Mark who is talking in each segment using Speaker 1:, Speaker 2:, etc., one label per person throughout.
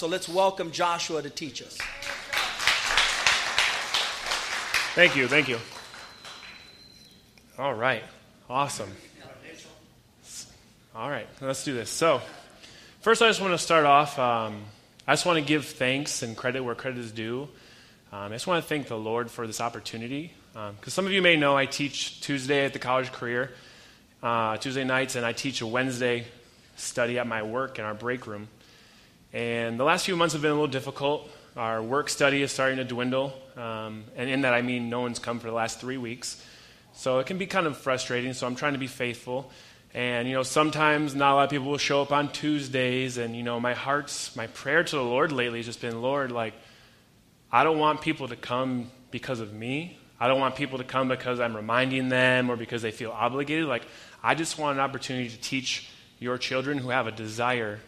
Speaker 1: So let's welcome Joshua to teach us.
Speaker 2: Thank you, thank you. All right, awesome. All right, let's do this. So, first, I just want to start off. Um, I just want to give thanks and credit where credit is due. Um, I just want to thank the Lord for this opportunity. Because um, some of you may know I teach Tuesday at the college career, uh, Tuesday nights, and I teach a Wednesday study at my work in our break room. And the last few months have been a little difficult. Our work study is starting to dwindle. Um, and in that, I mean no one's come for the last three weeks. So it can be kind of frustrating. So I'm trying to be faithful. And, you know, sometimes not a lot of people will show up on Tuesdays. And, you know, my heart's, my prayer to the Lord lately has just been, Lord, like, I don't want people to come because of me. I don't want people to come because I'm reminding them or because they feel obligated. Like, I just want an opportunity to teach your children who have a desire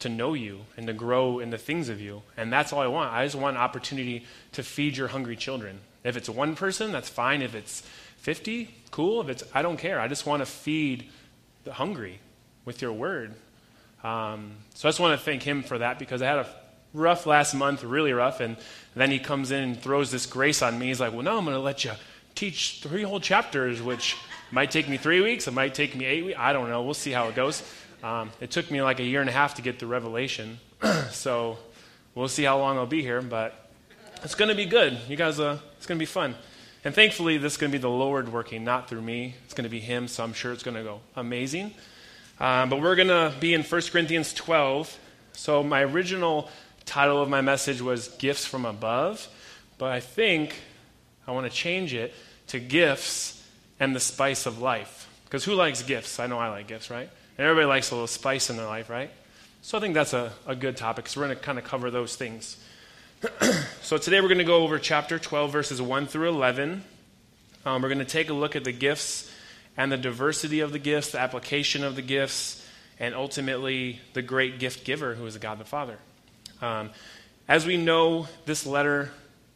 Speaker 2: to know you and to grow in the things of you. And that's all I want. I just want an opportunity to feed your hungry children. If it's one person, that's fine. If it's 50, cool. If it's, I don't care. I just want to feed the hungry with your word. Um, so I just want to thank him for that because I had a rough last month, really rough. And then he comes in and throws this grace on me. He's like, well, no, I'm going to let you teach three whole chapters, which might take me three weeks. It might take me eight weeks. I don't know. We'll see how it goes. Um, it took me like a year and a half to get the Revelation, so we'll see how long I'll be here, but it's going to be good. You guys, uh, it's going to be fun. And thankfully, this is going to be the Lord working, not through me. It's going to be Him, so I'm sure it's going to go amazing. Um, but we're going to be in 1 Corinthians 12. So, my original title of my message was Gifts from Above, but I think I want to change it to Gifts and the Spice of Life. Because who likes gifts? I know I like gifts, right? Everybody likes a little spice in their life, right? So I think that's a, a good topic because we're going to kind of cover those things. so today we're going to go over chapter 12, verses 1 through 11. Um, we're going to take a look at the gifts and the diversity of the gifts, the application of the gifts, and ultimately the great gift giver who is God the Father. Um, as we know, this letter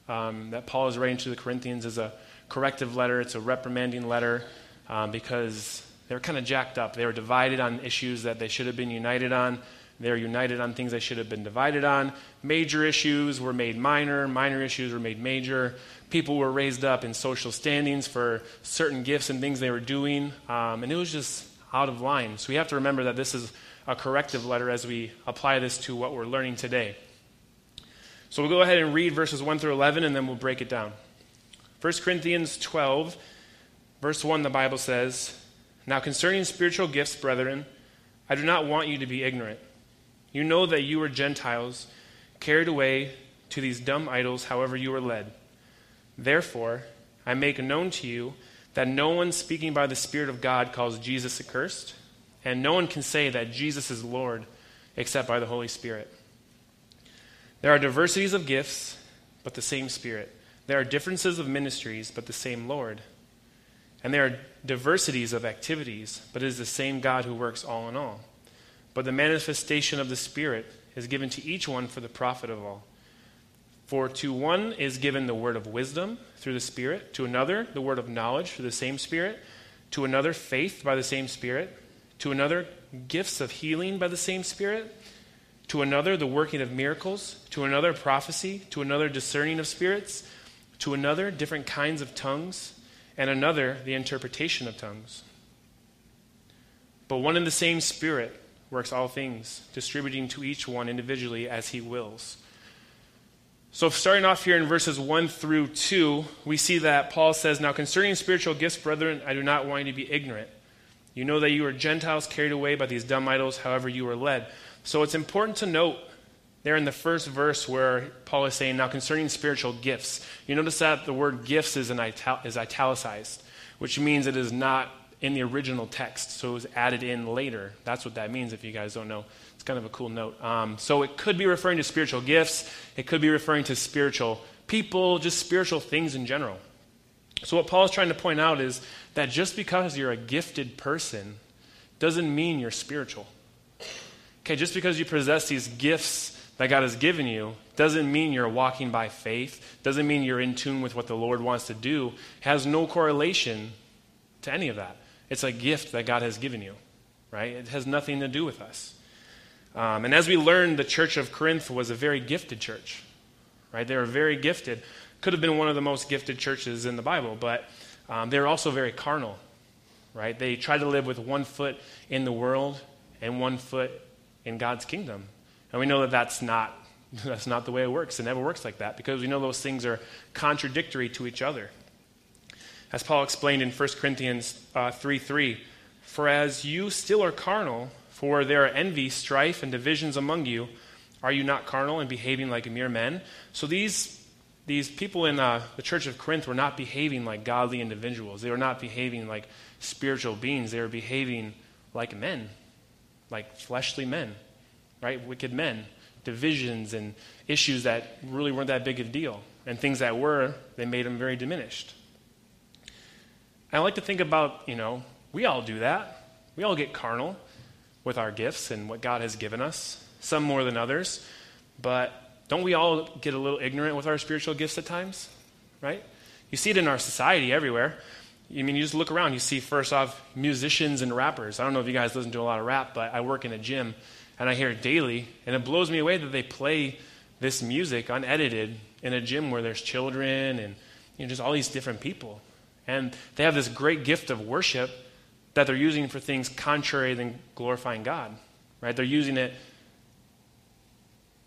Speaker 2: um, that Paul is writing to the Corinthians is a corrective letter, it's a reprimanding letter um, because they were kind of jacked up. They were divided on issues that they should have been united on. They were united on things they should have been divided on. Major issues were made minor, minor issues were made major. People were raised up in social standings for certain gifts and things they were doing, um, and it was just out of line. So we have to remember that this is a corrective letter as we apply this to what we're learning today. So we'll go ahead and read verses 1 through 11, and then we'll break it down. 1 Corinthians 12, verse 1, the Bible says, now, concerning spiritual gifts, brethren, I do not want you to be ignorant. You know that you were Gentiles, carried away to these dumb idols, however you were led. Therefore, I make known to you that no one speaking by the Spirit of God calls Jesus accursed, and no one can say that Jesus is Lord except by the Holy Spirit. There are diversities of gifts, but the same Spirit. There are differences of ministries, but the same Lord. And there are diversities of activities, but it is the same God who works all in all. But the manifestation of the Spirit is given to each one for the profit of all. For to one is given the word of wisdom through the Spirit, to another the word of knowledge through the same Spirit, to another faith by the same Spirit, to another gifts of healing by the same Spirit, to another the working of miracles, to another prophecy, to another discerning of spirits, to another different kinds of tongues and another the interpretation of tongues. But one and the same Spirit works all things, distributing to each one individually as he wills. So, starting off here in verses 1 through 2, we see that Paul says, Now concerning spiritual gifts, brethren, I do not want you to be ignorant. You know that you are Gentiles carried away by these dumb idols, however you were led. So, it's important to note there in the first verse where Paul is saying, now concerning spiritual gifts, you notice that the word gifts is, ital- is italicized, which means it is not in the original text, so it was added in later. That's what that means if you guys don't know. It's kind of a cool note. Um, so it could be referring to spiritual gifts, it could be referring to spiritual people, just spiritual things in general. So what Paul is trying to point out is that just because you're a gifted person doesn't mean you're spiritual. Okay, just because you possess these gifts that God has given you doesn't mean you're walking by faith, doesn't mean you're in tune with what the Lord wants to do, it has no correlation to any of that. It's a gift that God has given you, right? It has nothing to do with us. Um, and as we learned, the church of Corinth was a very gifted church, right? They were very gifted. Could have been one of the most gifted churches in the Bible, but um, they were also very carnal, right? They tried to live with one foot in the world and one foot in God's kingdom. And we know that that's not, that's not the way it works. It never works like that because we know those things are contradictory to each other. As Paul explained in 1 Corinthians uh, 3 3, for as you still are carnal, for there are envy, strife, and divisions among you, are you not carnal and behaving like mere men? So these, these people in uh, the church of Corinth were not behaving like godly individuals. They were not behaving like spiritual beings. They were behaving like men, like fleshly men, right? Wicked men. Divisions and issues that really weren't that big of a deal. And things that were, they made them very diminished. I like to think about, you know, we all do that. We all get carnal with our gifts and what God has given us, some more than others. But don't we all get a little ignorant with our spiritual gifts at times? Right? You see it in our society everywhere. I mean, you just look around, you see first off musicians and rappers. I don't know if you guys listen to a lot of rap, but I work in a gym and I hear it daily, and it blows me away that they play this music unedited in a gym where there's children and you know, just all these different people. And they have this great gift of worship that they're using for things contrary than glorifying God. Right? They're using it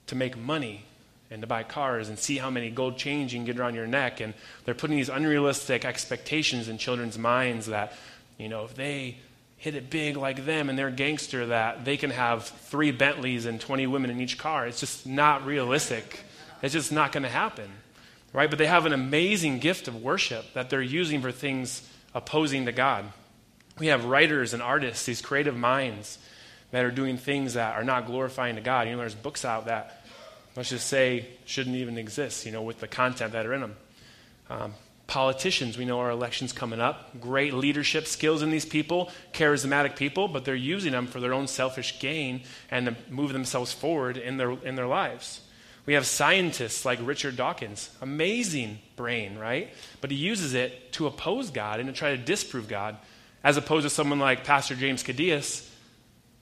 Speaker 2: to make money and to buy cars and see how many gold chains you can get around your neck. And they're putting these unrealistic expectations in children's minds that, you know, if they hit it big like them and they're gangster, that they can have three Bentleys and 20 women in each car. It's just not realistic. It's just not going to happen right? But they have an amazing gift of worship that they're using for things opposing to God. We have writers and artists, these creative minds that are doing things that are not glorifying to God. You know, there's books out that, let's just say, shouldn't even exist, you know, with the content that are in them. Um, politicians, we know our elections coming up. Great leadership skills in these people, charismatic people, but they're using them for their own selfish gain and to move themselves forward in their, in their lives. We have scientists like Richard Dawkins, amazing brain, right? But he uses it to oppose God and to try to disprove God, as opposed to someone like Pastor James Cadius,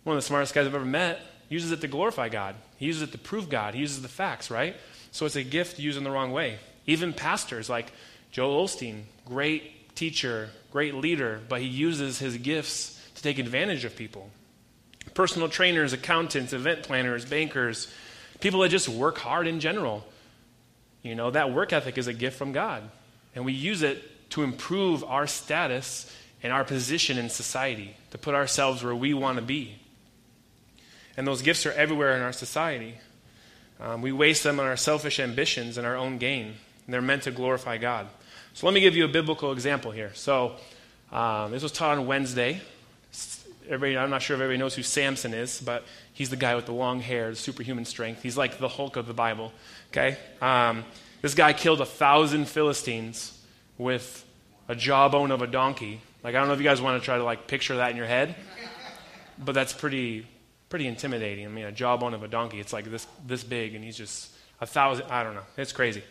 Speaker 2: one of the smartest guys I've ever met, uses it to glorify God. He uses it to prove God. He uses the facts, right? So it's a gift used in the wrong way. Even pastors like Joel Osteen, great teacher, great leader, but he uses his gifts to take advantage of people. Personal trainers, accountants, event planners, bankers, People that just work hard in general. You know, that work ethic is a gift from God. And we use it to improve our status and our position in society, to put ourselves where we want to be. And those gifts are everywhere in our society. Um, we waste them on our selfish ambitions and our own gain. And they're meant to glorify God. So let me give you a biblical example here. So um, this was taught on Wednesday. Everybody, I'm not sure if everybody knows who Samson is, but He's the guy with the long hair, the superhuman strength. He's like the Hulk of the Bible. Okay? Um, this guy killed a thousand Philistines with a jawbone of a donkey. Like, I don't know if you guys want to try to like picture that in your head, but that's pretty, pretty intimidating. I mean, a jawbone of a donkey, it's like this, this big, and he's just a thousand, I don't know. It's crazy.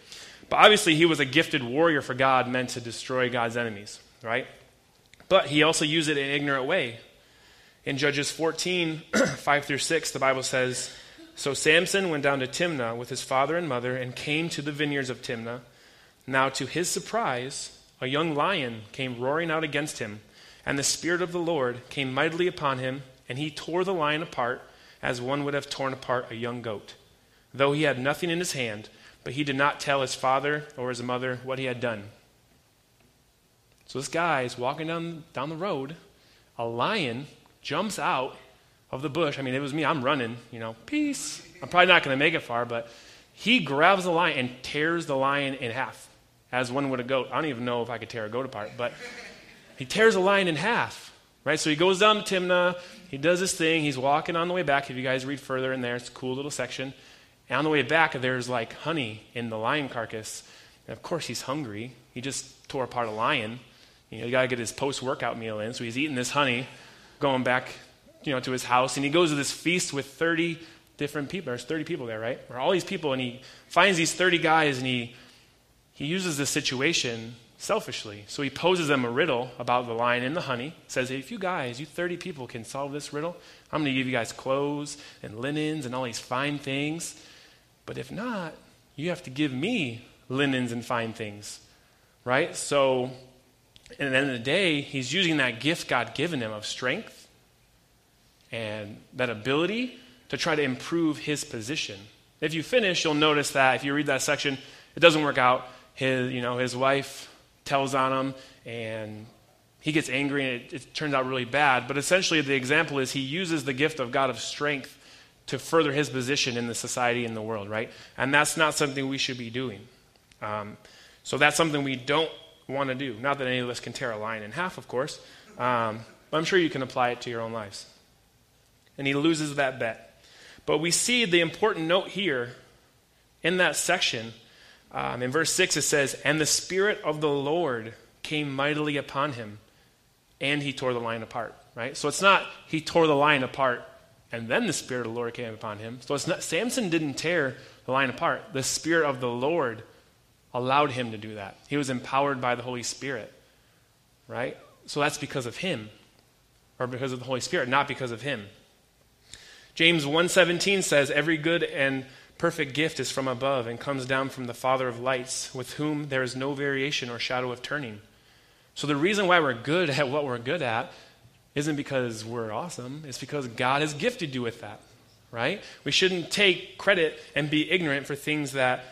Speaker 2: But obviously, he was a gifted warrior for God, meant to destroy God's enemies, right? But he also used it in an ignorant way. In Judges 14, 5 through 6, the Bible says So Samson went down to Timnah with his father and mother and came to the vineyards of Timnah. Now, to his surprise, a young lion came roaring out against him, and the Spirit of the Lord came mightily upon him, and he tore the lion apart as one would have torn apart a young goat, though he had nothing in his hand, but he did not tell his father or his mother what he had done. So this guy is walking down, down the road. A lion jumps out of the bush. I mean, it was me. I'm running, you know, peace. I'm probably not going to make it far, but he grabs the lion and tears the lion in half, as one would a goat. I don't even know if I could tear a goat apart, but he tears a lion in half, right? So he goes down to Timnah. He does this thing. He's walking on the way back. If you guys read further in there, it's a cool little section. And on the way back, there's like honey in the lion carcass. And of course, he's hungry. He just tore apart a lion. You know, you got to get his post workout meal in. So he's eating this honey going back, you know, to his house, and he goes to this feast with 30 different people. There's 30 people there, right? Or all these people, and he finds these 30 guys, and he he uses this situation selfishly. So he poses them a riddle about the lion and the honey. Says, if you guys, you 30 people, can solve this riddle, I'm going to give you guys clothes and linens and all these fine things. But if not, you have to give me linens and fine things. Right? So, at the end of the day, he's using that gift God given him of strength and that ability to try to improve his position. If you finish, you'll notice that if you read that section, it doesn't work out. His, you know, his wife tells on him, and he gets angry, and it, it turns out really bad. But essentially, the example is he uses the gift of God of strength to further his position in the society and the world, right? And that's not something we should be doing. Um, so that's something we don't want to do. Not that any of us can tear a lion in half, of course, um, but I'm sure you can apply it to your own lives. And he loses that bet. But we see the important note here in that section um, in verse 6, it says, And the Spirit of the Lord came mightily upon him, and he tore the lion apart. Right? So it's not he tore the lion apart, and then the Spirit of the Lord came upon him. So it's not, Samson didn't tear the lion apart. The Spirit of the Lord allowed him to do that. He was empowered by the Holy Spirit. Right? So that's because of him, or because of the Holy Spirit, not because of him. James 1:17 says, "Every good and perfect gift is from above and comes down from the Father of lights, with whom there is no variation or shadow of turning. So, the reason why we're good at what we're good at isn't because we're awesome, it's because God has gifted you with that, right? We shouldn't take credit and be ignorant for things that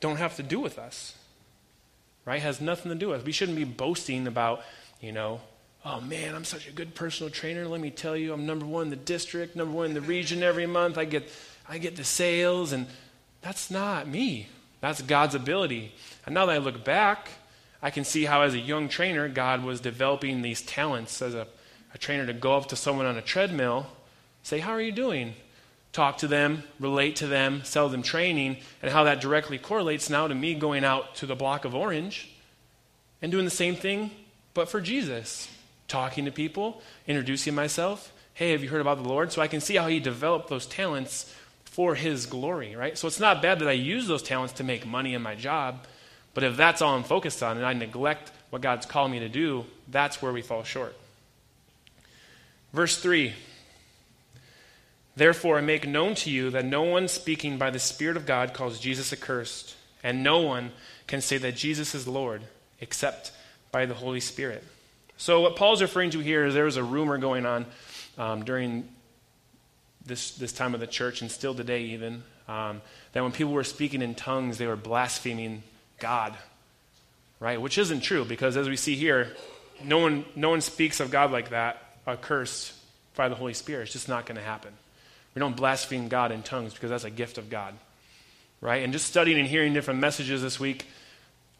Speaker 2: don't have to do with us, right? Has nothing to do with us. We shouldn't be boasting about, you know, oh man, I'm such a good personal trainer. Let me tell you, I'm number one in the district, number one in the region every month. I get I get the sales, and that's not me. That's God's ability. And now that I look back, I can see how, as a young trainer, God was developing these talents as a, a trainer to go up to someone on a treadmill, say, How are you doing? Talk to them, relate to them, sell them training, and how that directly correlates now to me going out to the block of orange and doing the same thing, but for Jesus. Talking to people, introducing myself. Hey, have you heard about the Lord? So I can see how he developed those talents for His glory, right? So it's not bad that I use those talents to make money in my job, but if that's all I'm focused on and I neglect what God's called me to do, that's where we fall short. Verse 3 Therefore, I make known to you that no one speaking by the Spirit of God calls Jesus accursed, and no one can say that Jesus is Lord except by the Holy Spirit. So, what Paul's referring to here is there was a rumor going on um, during this, this time of the church, and still today even, um, that when people were speaking in tongues, they were blaspheming God, right? Which isn't true, because as we see here, no one, no one speaks of God like that, accursed by the Holy Spirit. It's just not going to happen. We don't blaspheme God in tongues because that's a gift of God, right? And just studying and hearing different messages this week,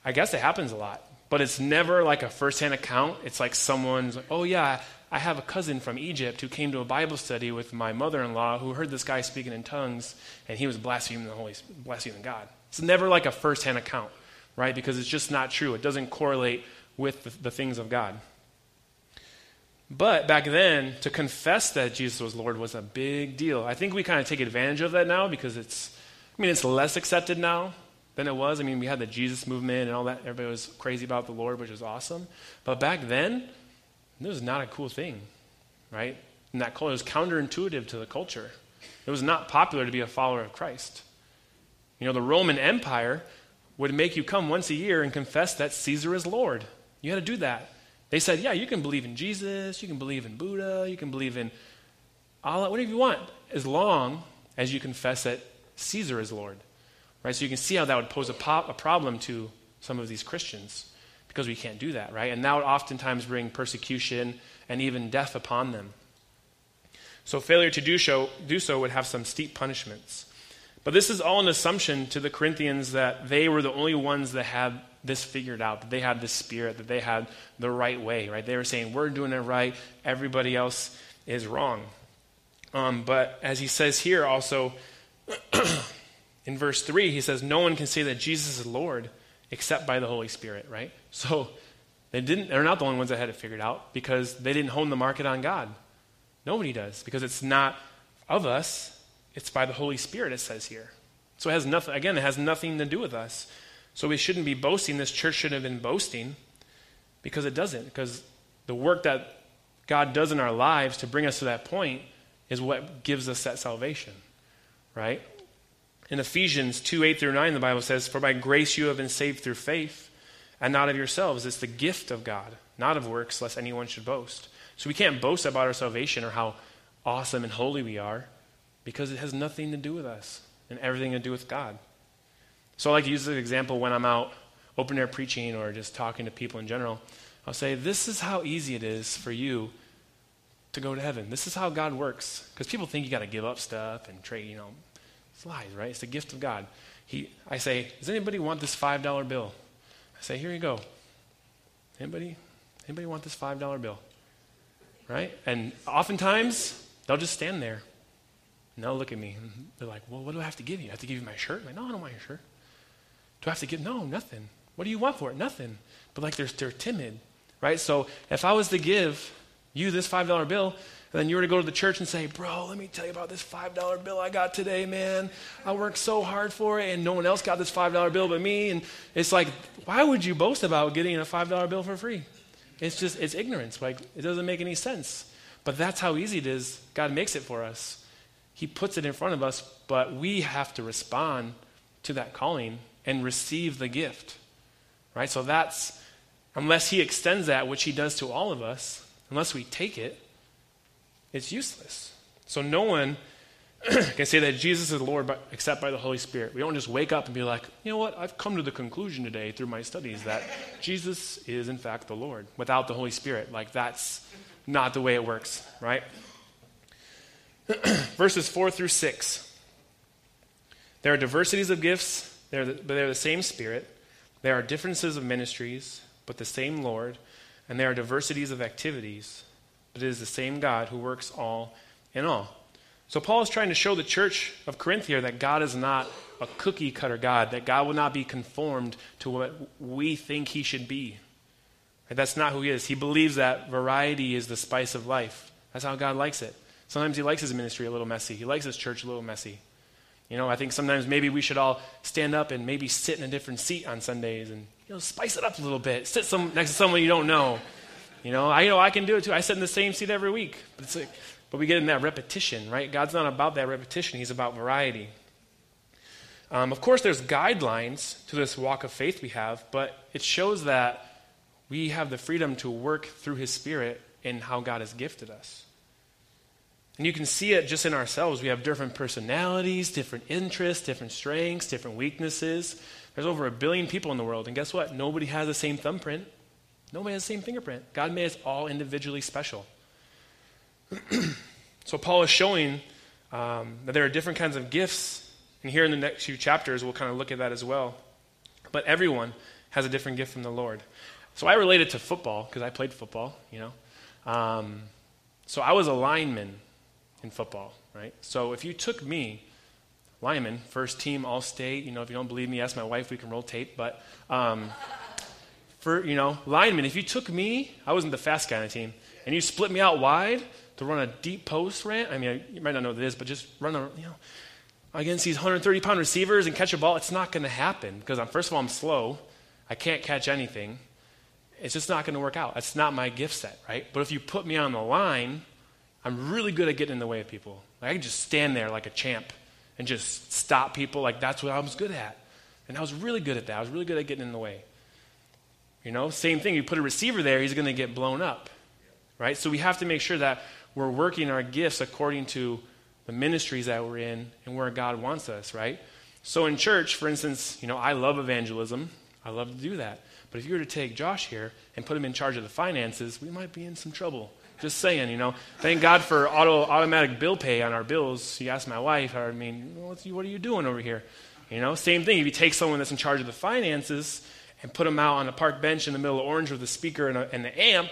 Speaker 2: I guess it happens a lot. But it's never like a firsthand account. It's like someone's like, oh, yeah, I have a cousin from Egypt who came to a Bible study with my mother in law who heard this guy speaking in tongues and he was blaspheming the Holy blaspheming God. It's never like a first-hand account, right? Because it's just not true. It doesn't correlate with the, the things of God. But back then, to confess that Jesus was Lord was a big deal. I think we kind of take advantage of that now because it's, I mean, it's less accepted now than it was. I mean, we had the Jesus movement and all that. Everybody was crazy about the Lord, which was awesome. But back then, this was not a cool thing, right? And that culture, it was counterintuitive to the culture. It was not popular to be a follower of Christ. You know, the Roman Empire would make you come once a year and confess that Caesar is Lord. You had to do that. They said, yeah, you can believe in Jesus, you can believe in Buddha, you can believe in Allah, whatever you want, as long as you confess that Caesar is Lord. Right? So you can see how that would pose a, a problem to some of these Christians because we can't do that, right? And that would oftentimes bring persecution and even death upon them. So failure to do so, do so would have some steep punishments. But this is all an assumption to the Corinthians that they were the only ones that had this figured out, that they had the spirit, that they had the right way, right? They were saying, we're doing it right, everybody else is wrong. Um, but as he says here also, in verse 3, he says, No one can say that Jesus is Lord except by the Holy Spirit, right? So they didn't, they're not the only ones that had it figured out because they didn't hone the market on God. Nobody does because it's not of us, it's by the Holy Spirit, it says here. So it has nothing, again, it has nothing to do with us. So we shouldn't be boasting. This church shouldn't have been boasting Because it doesn't. Because the work that God does in our lives to bring us to that point is what gives us that salvation, right? In Ephesians 2 8 through 9, the Bible says, For by grace you have been saved through faith, and not of yourselves. It's the gift of God, not of works, lest anyone should boast. So we can't boast about our salvation or how awesome and holy we are because it has nothing to do with us and everything to do with God. So I like to use this example when I'm out open air preaching or just talking to people in general. I'll say, This is how easy it is for you to go to heaven. This is how God works. Because people think you got to give up stuff and trade, you know. It's lies, right? It's the gift of God. He, I say, Does anybody want this $5 bill? I say, Here you go. Anybody? Anybody want this $5 bill? Right? And oftentimes, they'll just stand there. And they'll look at me. And they're like, Well, what do I have to give you? I have to give you my shirt? I'm like, no, I don't want your shirt. Do I have to give? No, nothing. What do you want for it? Nothing. But like they're, they're timid, right? So if I was to give you this $5 bill, and then you were to go to the church and say, Bro, let me tell you about this $5 bill I got today, man. I worked so hard for it, and no one else got this $5 bill but me. And it's like, why would you boast about getting a $5 bill for free? It's just, it's ignorance. Like, it doesn't make any sense. But that's how easy it is. God makes it for us. He puts it in front of us, but we have to respond to that calling and receive the gift. Right? So that's, unless He extends that, which He does to all of us, unless we take it, it's useless. So no one can say that Jesus is the Lord except by the Holy Spirit. We don't just wake up and be like, you know what, I've come to the conclusion today through my studies that Jesus is in fact the Lord without the Holy Spirit. Like that's not the way it works, right? Verses 4 through 6. There are diversities of gifts, they're the, but they're the same Spirit. There are differences of ministries, but the same Lord. And there are diversities of activities, but it is the same God who works all in all. So Paul is trying to show the church of Corinth here that God is not a cookie cutter God, that God will not be conformed to what we think he should be. That's not who he is. He believes that variety is the spice of life. That's how God likes it. Sometimes he likes his ministry a little messy. He likes his church a little messy. You know, I think sometimes maybe we should all stand up and maybe sit in a different seat on Sundays and you know spice it up a little bit. Sit some, next to someone you don't know. You know, I you know I can do it too. I sit in the same seat every week, but it's like, but we get in that repetition, right? God's not about that repetition. He's about variety. Um, of course, there's guidelines to this walk of faith we have, but it shows that we have the freedom to work through His Spirit in how God has gifted us. And you can see it just in ourselves. We have different personalities, different interests, different strengths, different weaknesses. There's over a billion people in the world, and guess what? Nobody has the same thumbprint. Nobody has the same fingerprint. God made us all individually special. so Paul is showing um, that there are different kinds of gifts, and here in the next few chapters, we'll kind of look at that as well. But everyone has a different gift from the Lord. So I relate it to football because I played football, you know. Um, so I was a lineman in football, right? So if you took me, lineman, first team All State, you know, if you don't believe me, ask my wife. We can roll tape, but um, for you know, lineman, if you took me, I wasn't the fast guy on the team, and you split me out wide to run a deep post rant. I mean, you might not know what it is, but just run a you know against these 130 pound receivers and catch a ball. It's not going to happen because I'm first of all I'm slow. I can't catch anything. It's just not going to work out. That's not my gift set, right? But if you put me on the line I'm really good at getting in the way of people. Like I can just stand there like a champ and just stop people. Like that's what I was good at. And I was really good at that. I was really good at getting in the way. You know, same thing. You put a receiver there, he's going to get blown up. Right? So we have to make sure that we're working our gifts according to the ministries that we're in and where God wants us, right? So in church, for instance, you know, I love evangelism. I love to do that. But if you were to take Josh here and put him in charge of the finances, we might be in some trouble. Just saying, you know. Thank God for auto, automatic bill pay on our bills. You ask my wife, I mean, what are you doing over here? You know, same thing. If you take someone that's in charge of the finances and put them out on a park bench in the middle of Orange with a speaker and, a, and the amp,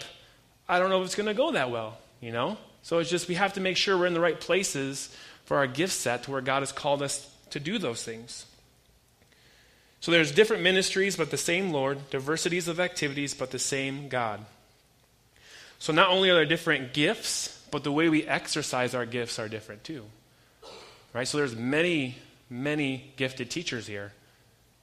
Speaker 2: I don't know if it's going to go that well, you know? So it's just we have to make sure we're in the right places for our gift set to where God has called us to do those things. So there's different ministries, but the same Lord, diversities of activities, but the same God. So not only are there different gifts, but the way we exercise our gifts are different too. Right? So there's many, many gifted teachers here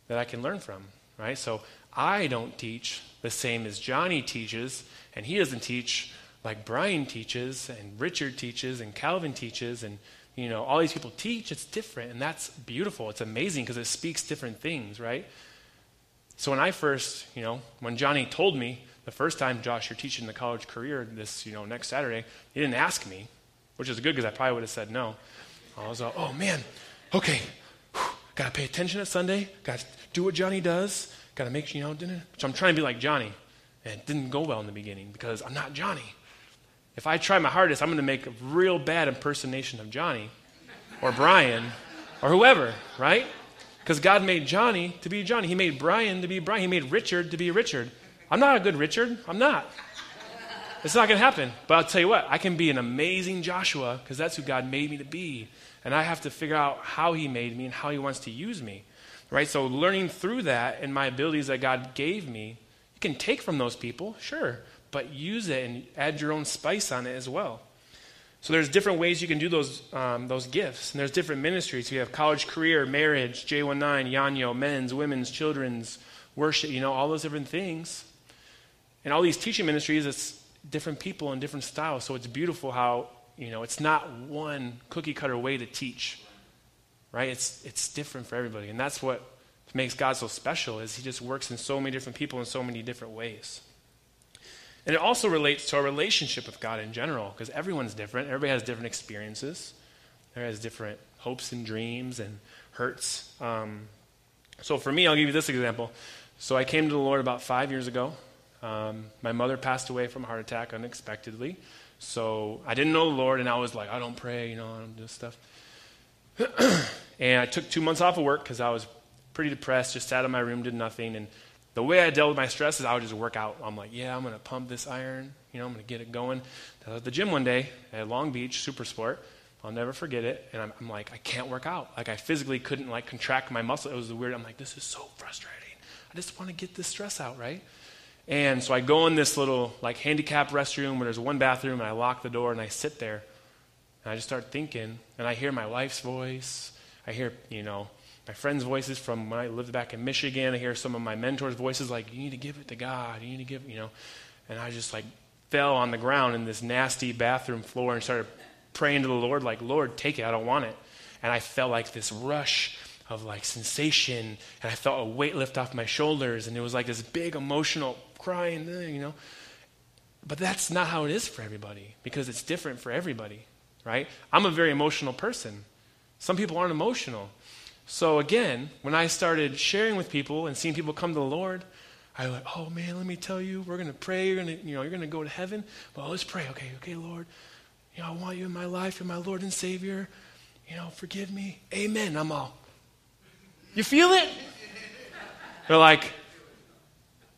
Speaker 2: that I can learn from. right? So I don't teach the same as Johnny teaches, and he doesn't teach like Brian teaches, and Richard teaches, and Calvin teaches, and you know all these people teach. It's different, and that's beautiful. It's amazing because it speaks different things, right? So when I first, you know, when Johnny told me the first time, Josh, you're teaching the college career this, you know, next Saturday, he didn't ask me, which is good because I probably would have said no. I was like, oh man, okay, got to pay attention at Sunday, got to do what Johnny does, got to make sure, you know, dinner. So I'm trying to be like Johnny. And it didn't go well in the beginning because I'm not Johnny. If I try my hardest, I'm going to make a real bad impersonation of Johnny or Brian or whoever, right? Because God made Johnny to be Johnny. He made Brian to be Brian. He made Richard to be Richard. I'm not a good Richard. I'm not. It's not going to happen. But I'll tell you what, I can be an amazing Joshua because that's who God made me to be. And I have to figure out how He made me and how He wants to use me. Right? So, learning through that and my abilities that God gave me, you can take from those people, sure, but use it and add your own spice on it as well. So there's different ways you can do those, um, those gifts. And there's different ministries. You have college, career, marriage, J19, Yanyo, men's, women's, children's, worship, you know, all those different things. And all these teaching ministries, it's different people and different styles. So it's beautiful how, you know, it's not one cookie cutter way to teach, right? It's, it's different for everybody. And that's what makes God so special is he just works in so many different people in so many different ways. And it also relates to our relationship with God in general, because everyone's different. Everybody has different experiences. Everybody has different hopes and dreams and hurts. Um, so for me, I'll give you this example. So I came to the Lord about five years ago. Um, my mother passed away from a heart attack unexpectedly. So I didn't know the Lord, and I was like, I don't pray, you know, I don't do stuff. and I took two months off of work because I was pretty depressed, just sat in my room, did nothing. And the way I dealt with my stress is I would just work out. I'm like, yeah, I'm going to pump this iron. You know, I'm going to get it going. I was at the gym one day at Long Beach, Super Sport. I'll never forget it. And I'm, I'm, like, I can't work out. Like, I physically couldn't, like, contract my muscle. It was weird. I'm like, this is so frustrating. I just want to get this stress out, right? And so I go in this little, like, handicapped restroom where there's one bathroom, and I lock the door, and I sit there. And I just start thinking, and I hear my wife's voice. I hear, you know, my friends' voices from when I lived back in Michigan. I hear some of my mentors' voices like, you need to give it to God. You need to give, you know. And I just like fell on the ground in this nasty bathroom floor and started praying to the Lord, like, Lord, take it. I don't want it. And I felt like this rush of like sensation. And I felt a weight lift off my shoulders. And it was like this big emotional crying, you know. But that's not how it is for everybody because it's different for everybody, right? I'm a very emotional person. Some people aren't emotional. So again, when I started sharing with people and seeing people come to the Lord, I like, oh man, let me tell you, we're gonna pray, you're gonna, you know, you're gonna go to heaven. Well, let's pray. Okay, okay, Lord. You know, I want you in my life, you're my Lord and Savior. You know, forgive me. Amen. I'm all. You feel it? They're like,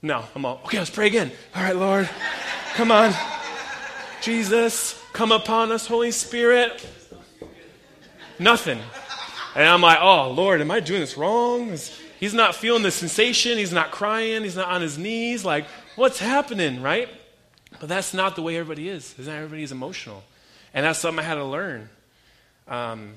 Speaker 2: no, I'm all, okay, let's pray again. All right, Lord. Come on. Jesus, come upon us, Holy Spirit. Nothing. And I'm like, oh, Lord, am I doing this wrong? He's not feeling the sensation. He's not crying. He's not on his knees. Like, what's happening, right? But that's not the way everybody is. Isn't everybody is emotional. And that's something I had to learn. Um,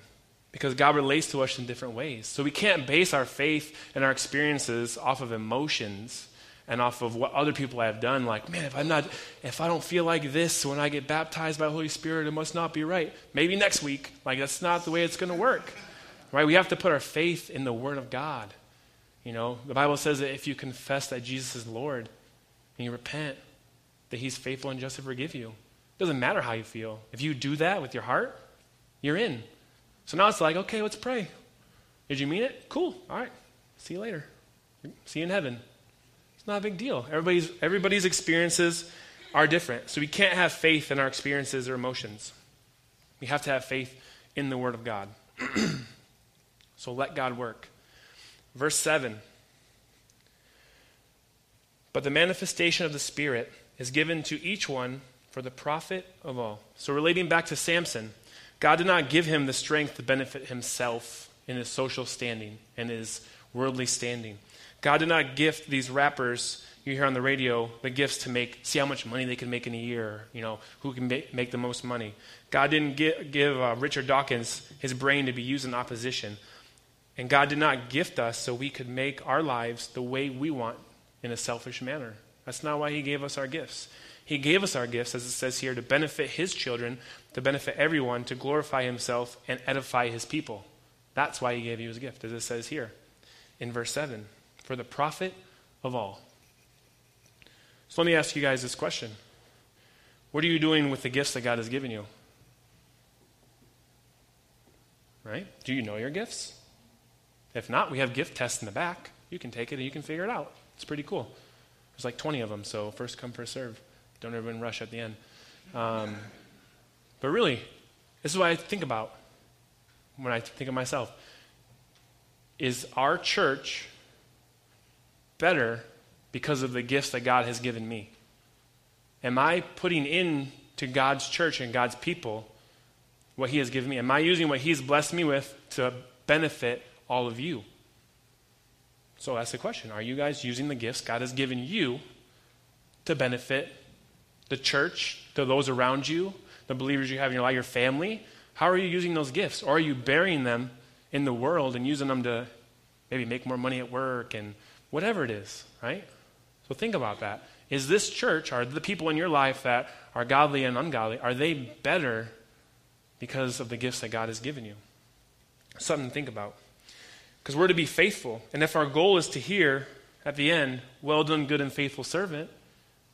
Speaker 2: because God relates to us in different ways. So we can't base our faith and our experiences off of emotions and off of what other people have done. Like, man, if I'm not, if I don't feel like this when I get baptized by the Holy Spirit, it must not be right. Maybe next week. Like, that's not the way it's going to work. Right? We have to put our faith in the Word of God. You know, the Bible says that if you confess that Jesus is Lord and you repent, that He's faithful and just to forgive you. It doesn't matter how you feel. If you do that with your heart, you're in. So now it's like, okay, let's pray. Did you mean it? Cool. All right. See you later. See you in heaven. It's not a big deal. Everybody's, everybody's experiences are different. So we can't have faith in our experiences or emotions. We have to have faith in the Word of God. So let God work. Verse 7 But the manifestation of the Spirit is given to each one for the profit of all. So, relating back to Samson, God did not give him the strength to benefit himself in his social standing and his worldly standing. God did not gift these rappers you hear on the radio the gifts to make see how much money they can make in a year you know who can make, make the most money god didn't give, give uh, richard dawkins his brain to be used in opposition And God did not gift us so we could make our lives the way we want in a selfish manner. That's not why He gave us our gifts. He gave us our gifts, as it says here, to benefit His children, to benefit everyone, to glorify Himself and edify His people. That's why He gave you His gift, as it says here in verse 7 for the profit of all. So let me ask you guys this question What are you doing with the gifts that God has given you? Right? Do you know your gifts? If not, we have gift tests in the back. You can take it and you can figure it out. It's pretty cool. There's like 20 of them, so first come, first serve. Don't everyone rush at the end. Um, but really, this is what I think about when I think of myself. Is our church better because of the gifts that God has given me? Am I putting in to God's church and God's people what He has given me? Am I using what He's blessed me with to benefit all of you? So that's the question. Are you guys using the gifts God has given you to benefit the church, to those around you, the believers you have in your life, your family? How are you using those gifts? Or are you burying them in the world and using them to maybe make more money at work and whatever it is, right? So think about that. Is this church, are the people in your life that are godly and ungodly, are they better because of the gifts that God has given you? Something to think about. Because we're to be faithful. And if our goal is to hear at the end, well done, good and faithful servant,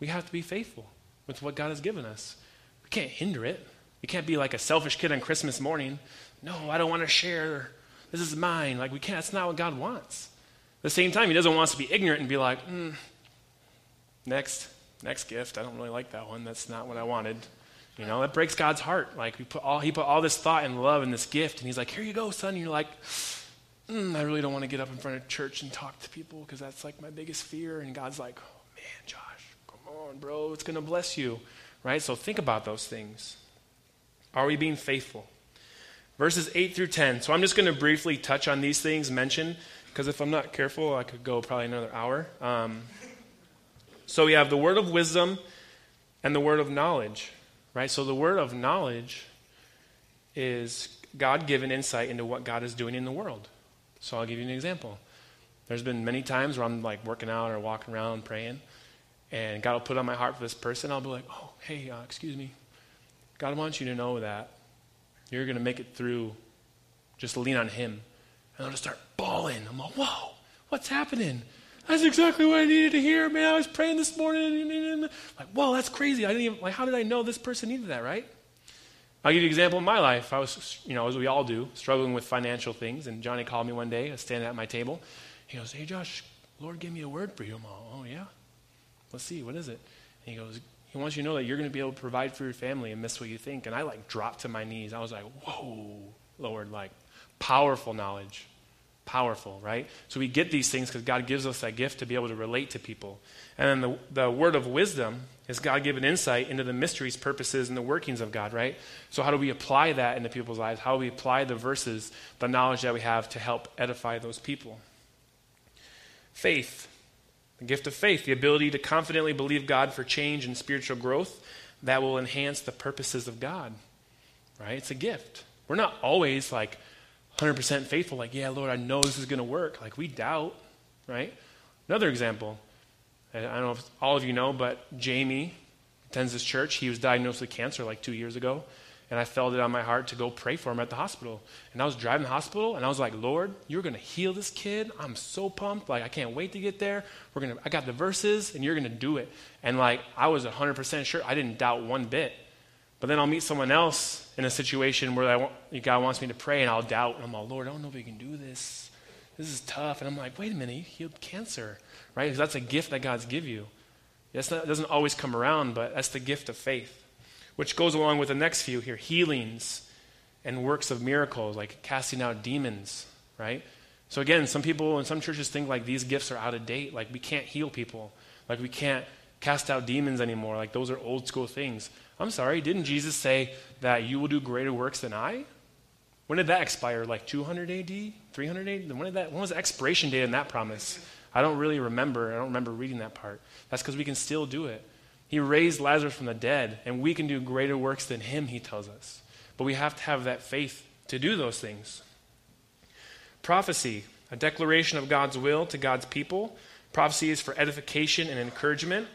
Speaker 2: we have to be faithful with what God has given us. We can't hinder it. We can't be like a selfish kid on Christmas morning. No, I don't want to share. This is mine. Like, we can't. That's not what God wants. At the same time, He doesn't want us to be ignorant and be like, mm, next, next gift. I don't really like that one. That's not what I wanted. You know, that breaks God's heart. Like, we put all, He put all this thought and love in this gift, and He's like, here you go, son. And you're like, mm, I really don't want to get up in front of church and talk to people because that's like my biggest fear. And God's like, oh, man, Josh, on, bro. It's going to bless you. Right? So think about those things. Are we being faithful? Verses 8 through 10. So I'm just going to briefly touch on these things mentioned because if I'm not careful, I could go probably another hour. Um, so we have the word of wisdom and the word of knowledge, right? So the word of knowledge is God given insight into what God is doing in the world. So I'll give you an example. There's been many times where I'm like working out or walking around praying, and God will put on my heart for this person. I'll be like, oh, hey, uh, excuse me. God wants you to know that you're going to make it through. Just lean on Him. And I'll just start bawling. I'm like, whoa, what's happening? That's exactly what I needed to hear, man. I was praying this morning. Like, whoa, that's crazy. I didn't even, like, how did I know this person needed that, right? I'll give you an example in my life. I was, you know, as we all do, struggling with financial things. And Johnny called me one day. I was standing at my table. He goes, Hey, Josh, Lord gave me a word for you. I'm all, Oh, yeah? Let's see. What is it? And he goes, He wants you to know that you're going to be able to provide for your family and miss what you think. And I, like, dropped to my knees. I was like, Whoa, Lord, like, powerful knowledge. Powerful, right? So we get these things because God gives us that gift to be able to relate to people. And then the, the word of wisdom is God given insight into the mysteries, purposes, and the workings of God, right? So, how do we apply that into people's lives? How do we apply the verses, the knowledge that we have to help edify those people? Faith, the gift of faith, the ability to confidently believe God for change and spiritual growth that will enhance the purposes of God, right? It's a gift. We're not always like 100% faithful, like, yeah, Lord, I know this is going to work. Like, we doubt, right? Another example I don't know if all of you know, but Jamie attends this church. He was diagnosed with cancer like two years ago. And I felt it on my heart to go pray for him at the hospital. And I was driving the hospital, and I was like, Lord, you're going to heal this kid. I'm so pumped. Like, I can't wait to get there. We're gonna, I got the verses, and you're going to do it. And, like, I was 100% sure. I didn't doubt one bit. But then I'll meet someone else in a situation where want, God wants me to pray, and I'll doubt. And I'm like, Lord, I don't know if we can do this. This is tough. And I'm like, wait a minute, he healed cancer right? Because that's a gift that God's give you. That's not, it doesn't always come around, but that's the gift of faith, which goes along with the next few here healings and works of miracles, like casting out demons, right? So again, some people and some churches think like these gifts are out of date, like we can't heal people, like we can't cast out demons anymore, like those are old school things. I'm sorry, didn't Jesus say that you will do greater works than I? When did that expire? Like 200 AD? 300 AD? When, did that, when was the expiration date on that promise? I don't really remember. I don't remember reading that part. That's because we can still do it. He raised Lazarus from the dead, and we can do greater works than him, he tells us. But we have to have that faith to do those things. Prophecy, a declaration of God's will to God's people. Prophecy is for edification and encouragement.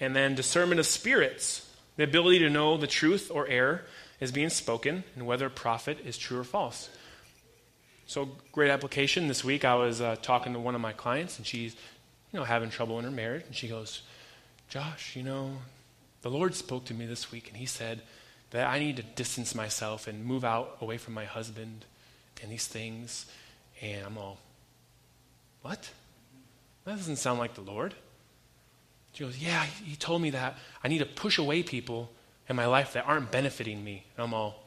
Speaker 2: And then discernment of spirits, the ability to know the truth or error is being spoken and whether a prophet is true or false. So, great application. This week I was uh, talking to one of my clients, and she's, you know, having trouble in her marriage. And she goes, Josh, you know, the Lord spoke to me this week, and He said that I need to distance myself and move out away from my husband and these things. And I'm all, what? That doesn't sound like the Lord. She goes, Yeah, he told me that I need to push away people in my life that aren't benefiting me. And I'm all,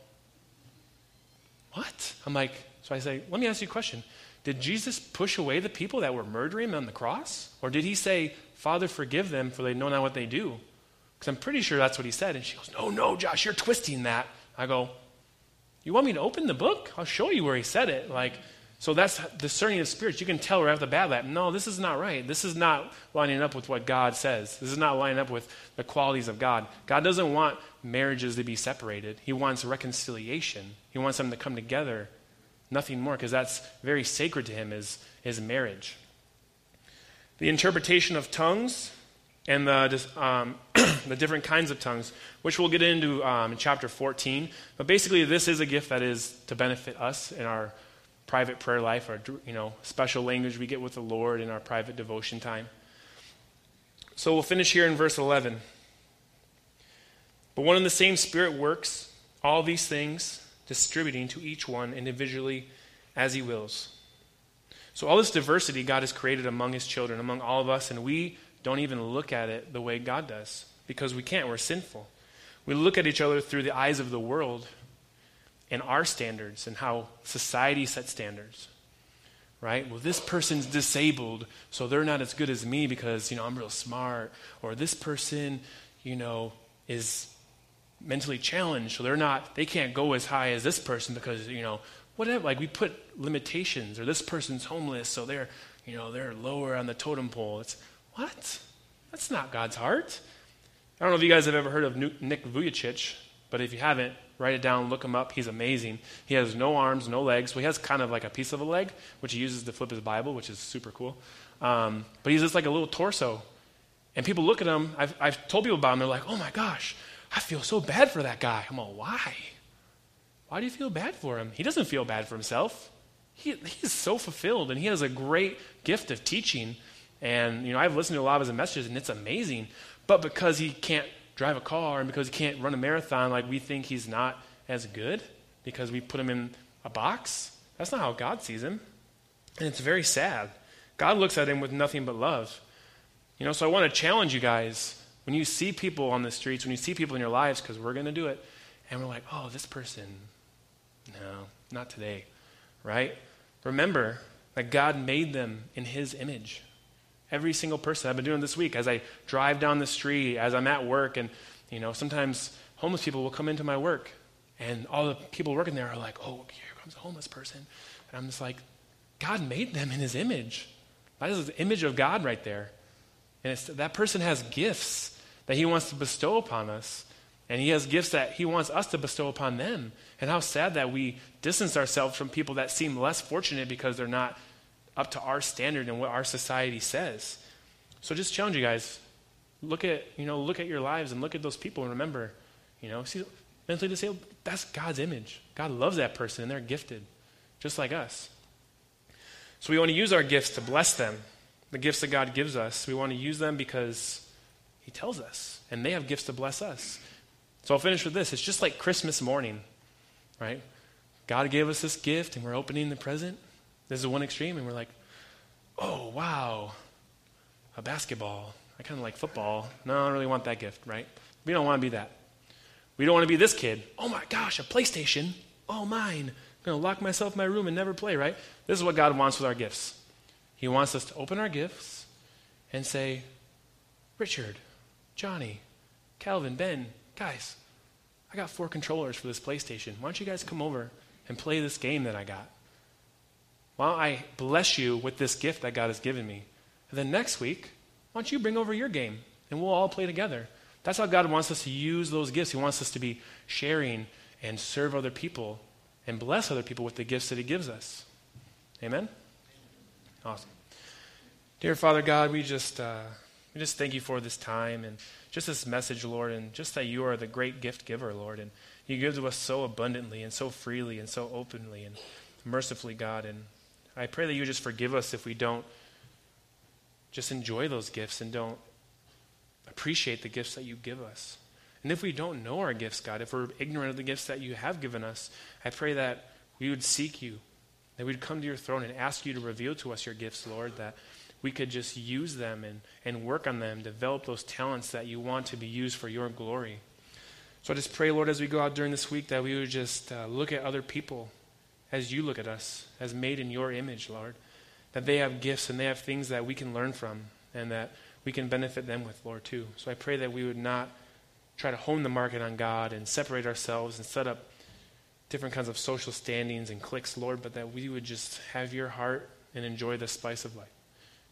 Speaker 2: What? I'm like, So I say, Let me ask you a question. Did Jesus push away the people that were murdering him on the cross? Or did he say, Father, forgive them, for they know not what they do? Because I'm pretty sure that's what he said. And she goes, No, no, Josh, you're twisting that. I go, You want me to open the book? I'll show you where he said it. Like, so that's discerning of spirits. You can tell right off the bat that, no, this is not right. This is not lining up with what God says. This is not lining up with the qualities of God. God doesn't want marriages to be separated, He wants reconciliation. He wants them to come together. Nothing more, because that's very sacred to Him, is, is marriage. The interpretation of tongues and the, um, the different kinds of tongues, which we'll get into um, in chapter 14. But basically, this is a gift that is to benefit us in our private prayer life, our you know, special language we get with the Lord in our private devotion time. So we'll finish here in verse 11. But one and the same Spirit works all these things, distributing to each one individually as he wills. So, all this diversity God has created among his children, among all of us, and we don't even look at it the way God does because we can't. We're sinful. We look at each other through the eyes of the world and our standards and how society sets standards. Right? Well, this person's disabled, so they're not as good as me because, you know, I'm real smart. Or this person, you know, is mentally challenged, so they're not, they can't go as high as this person because, you know, whatever. Like we put limitations, or this person's homeless, so they're, you know, they're lower on the totem pole. It's what? That's not God's heart. I don't know if you guys have ever heard of Nick Vujicic, but if you haven't, Write it down, look him up. He's amazing. He has no arms, no legs. So he has kind of like a piece of a leg, which he uses to flip his Bible, which is super cool. Um, but he's just like a little torso. And people look at him. I've, I've told people about him. They're like, oh my gosh, I feel so bad for that guy. I'm all, why? Why do you feel bad for him? He doesn't feel bad for himself. He, he's so fulfilled, and he has a great gift of teaching. And, you know, I've listened to a lot of his messages, and it's amazing. But because he can't drive a car and because he can't run a marathon, like we think he's not as good because we put him in a box. That's not how God sees him. And it's very sad. God looks at him with nothing but love. You know, so I want to challenge you guys when you see people on the streets, when you see people in your lives, because we're going to do it, and we're like, oh, this person, no, not today, right? Remember that God made them in his image. Every single person. I've been doing this week as I drive down the street, as I'm at work, and you know, sometimes homeless people will come into my work, and all the people working there are like, "Oh, here comes a homeless person," and I'm just like, God made them in His image. That is the image of God right there, and that person has gifts that He wants to bestow upon us, and He has gifts that He wants us to bestow upon them. And how sad that we distance ourselves from people that seem less fortunate because they're not up to our standard and what our society says. So just challenge you guys. Look at, you know, look at your lives and look at those people and remember, you know, see mentally disabled, that's God's image. God loves that person and they're gifted, just like us. So we want to use our gifts to bless them. The gifts that God gives us. We want to use them because He tells us. And they have gifts to bless us. So I'll finish with this. It's just like Christmas morning, right? God gave us this gift and we're opening the present. This is one extreme, and we're like, oh, wow, a basketball. I kind of like football. No, I don't really want that gift, right? We don't want to be that. We don't want to be this kid. Oh my gosh, a PlayStation. Oh, mine. I'm going to lock myself in my room and never play, right? This is what God wants with our gifts. He wants us to open our gifts and say, Richard, Johnny, Calvin, Ben, guys, I got four controllers for this PlayStation. Why don't you guys come over and play this game that I got? Why don't I bless you with this gift that God has given me? And then next week, why don't you bring over your game and we'll all play together? That's how God wants us to use those gifts. He wants us to be sharing and serve other people and bless other people with the gifts that He gives us. Amen? Awesome. Dear Father God, we just, uh, we just thank you for this time and just this message, Lord, and just that you are the great gift giver, Lord. And you give to us so abundantly and so freely and so openly and mercifully, God. And I pray that you just forgive us if we don't just enjoy those gifts and don't appreciate the gifts that you give us. And if we don't know our gifts, God, if we're ignorant of the gifts that you have given us, I pray that we would seek you, that we'd come to your throne and ask you to reveal to us your gifts, Lord, that we could just use them and, and work on them, develop those talents that you want to be used for your glory. So I just pray, Lord, as we go out during this week, that we would just uh, look at other people as you look at us, as made in your image, Lord. That they have gifts and they have things that we can learn from and that we can benefit them with, Lord, too. So I pray that we would not try to hone the market on God and separate ourselves and set up different kinds of social standings and cliques, Lord, but that we would just have your heart and enjoy the spice of life.